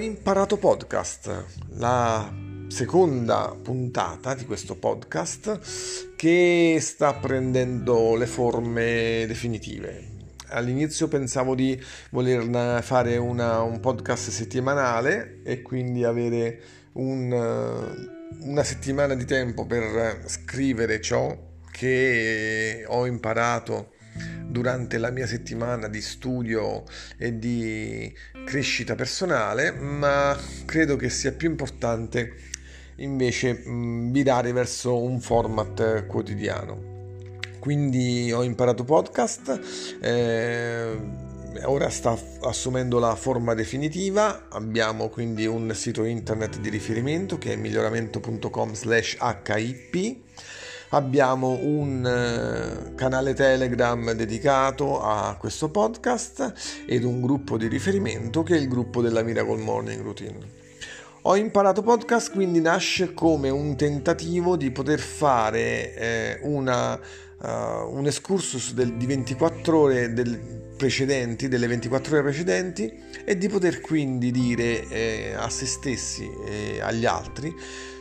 Imparato podcast, la seconda puntata di questo podcast che sta prendendo le forme definitive. All'inizio pensavo di voler fare una, un podcast settimanale e quindi avere un, una settimana di tempo per scrivere ciò che ho imparato durante la mia settimana di studio e di crescita personale, ma credo che sia più importante invece mh, virare verso un format quotidiano. Quindi ho imparato podcast. Eh, ora sta assumendo la forma definitiva abbiamo quindi un sito internet di riferimento che è miglioramento.com slash hip abbiamo un eh, canale Telegram dedicato a questo podcast ed un gruppo di riferimento che è il gruppo della Miracle Morning Routine. Ho imparato podcast quindi nasce come un tentativo di poter fare eh, una, uh, un excursus del, di 24 ore del, precedenti, delle 24 ore precedenti e di poter quindi dire eh, a se stessi e agli altri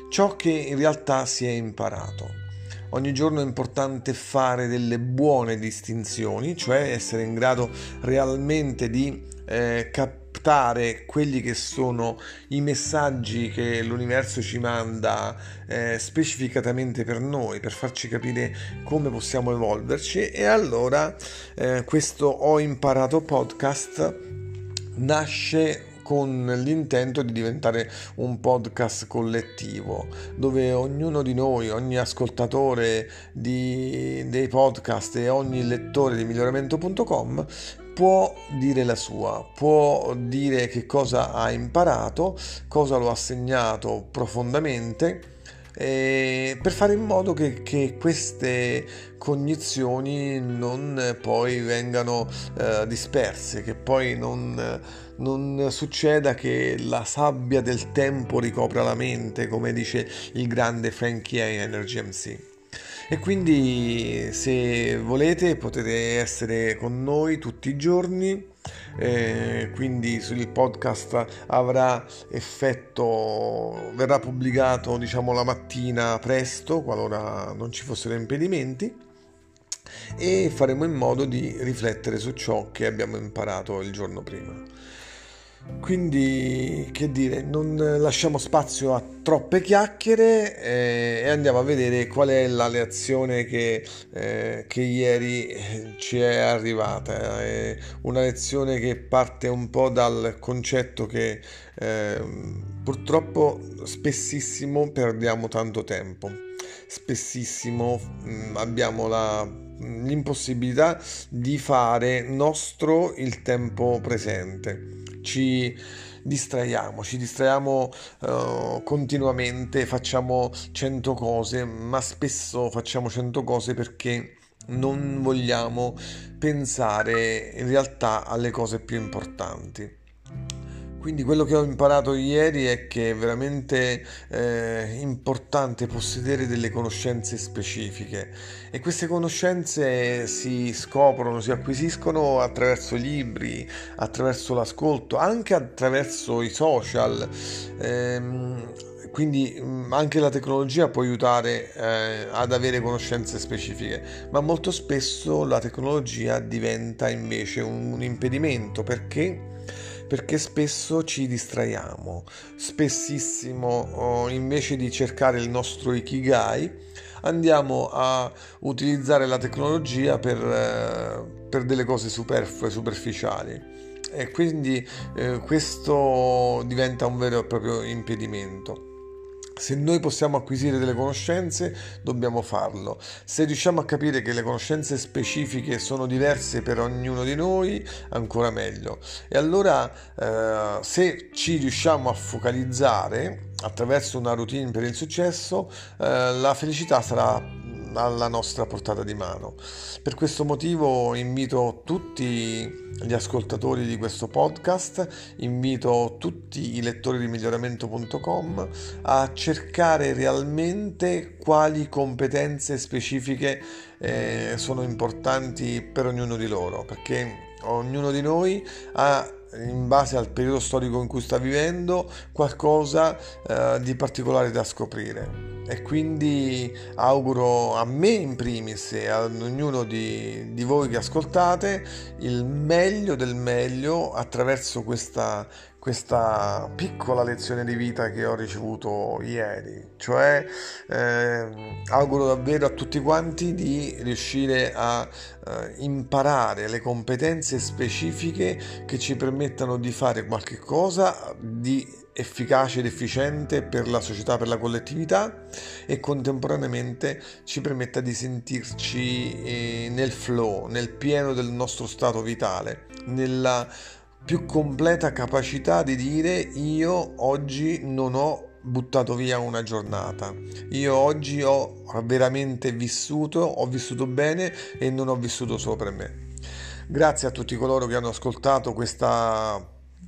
ciò che in realtà si è imparato. Ogni giorno è importante fare delle buone distinzioni, cioè essere in grado realmente di eh, captare quelli che sono i messaggi che l'universo ci manda eh, specificatamente per noi, per farci capire come possiamo evolverci. E allora eh, questo Ho imparato podcast nasce con l'intento di diventare un podcast collettivo dove ognuno di noi, ogni ascoltatore di, dei podcast e ogni lettore di miglioramento.com può dire la sua, può dire che cosa ha imparato, cosa lo ha segnato profondamente eh, per fare in modo che, che, queste cognizioni non poi vengano eh, disperse, che poi non, non succeda che la sabbia del tempo ricopra la mente, come dice il grande Frankie Energy MC. E quindi se volete potete essere con noi tutti i giorni eh, quindi il podcast avrà effetto, verrà pubblicato diciamo la mattina presto, qualora non ci fossero impedimenti e faremo in modo di riflettere su ciò che abbiamo imparato il giorno prima. Quindi, che dire, non lasciamo spazio a troppe chiacchiere eh, e andiamo a vedere qual è la lezione che, eh, che ieri eh, ci è arrivata. È una lezione che parte un po' dal concetto che eh, purtroppo spessissimo perdiamo tanto tempo, spessissimo mm, abbiamo la l'impossibilità di fare nostro il tempo presente ci distraiamo, ci distraiamo uh, continuamente, facciamo cento cose, ma spesso facciamo cento cose perché non vogliamo pensare in realtà alle cose più importanti. Quindi quello che ho imparato ieri è che è veramente eh, importante possedere delle conoscenze specifiche e queste conoscenze si scoprono, si acquisiscono attraverso i libri, attraverso l'ascolto, anche attraverso i social. Ehm, quindi mm, anche la tecnologia può aiutare eh, ad avere conoscenze specifiche, ma molto spesso la tecnologia diventa invece un, un impedimento perché perché spesso ci distraiamo, spessissimo invece di cercare il nostro ikigai andiamo a utilizzare la tecnologia per, eh, per delle cose superflue, superficiali e quindi eh, questo diventa un vero e proprio impedimento. Se noi possiamo acquisire delle conoscenze, dobbiamo farlo. Se riusciamo a capire che le conoscenze specifiche sono diverse per ognuno di noi, ancora meglio. E allora, eh, se ci riusciamo a focalizzare attraverso una routine per il successo, eh, la felicità sarà alla nostra portata di mano. Per questo motivo invito tutti gli ascoltatori di questo podcast, invito tutti i lettori di miglioramento.com a cercare realmente quali competenze specifiche eh, sono importanti per ognuno di loro, perché ognuno di noi ha in base al periodo storico in cui sta vivendo, qualcosa eh, di particolare da scoprire. E quindi auguro a me in primis e a ognuno di, di voi che ascoltate il meglio del meglio attraverso questa, questa piccola lezione di vita che ho ricevuto ieri. Cioè eh, auguro davvero a tutti quanti di riuscire a eh, imparare le competenze specifiche che ci permettano di fare qualche cosa di efficace ed efficiente per la società, per la collettività e contemporaneamente ci permetta di sentirci eh, nel flow, nel pieno del nostro stato vitale, nella più completa capacità di dire io oggi non ho buttato via una giornata. Io oggi ho veramente vissuto, ho vissuto bene e non ho vissuto per me. Grazie a tutti coloro che hanno ascoltato questa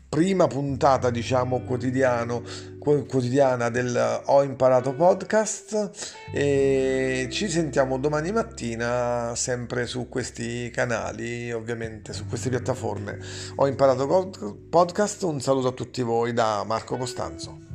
prima puntata, diciamo, quotidiano, quotidiana del Ho imparato podcast e ci sentiamo domani mattina sempre su questi canali, ovviamente su queste piattaforme. Ho imparato podcast, un saluto a tutti voi da Marco Costanzo.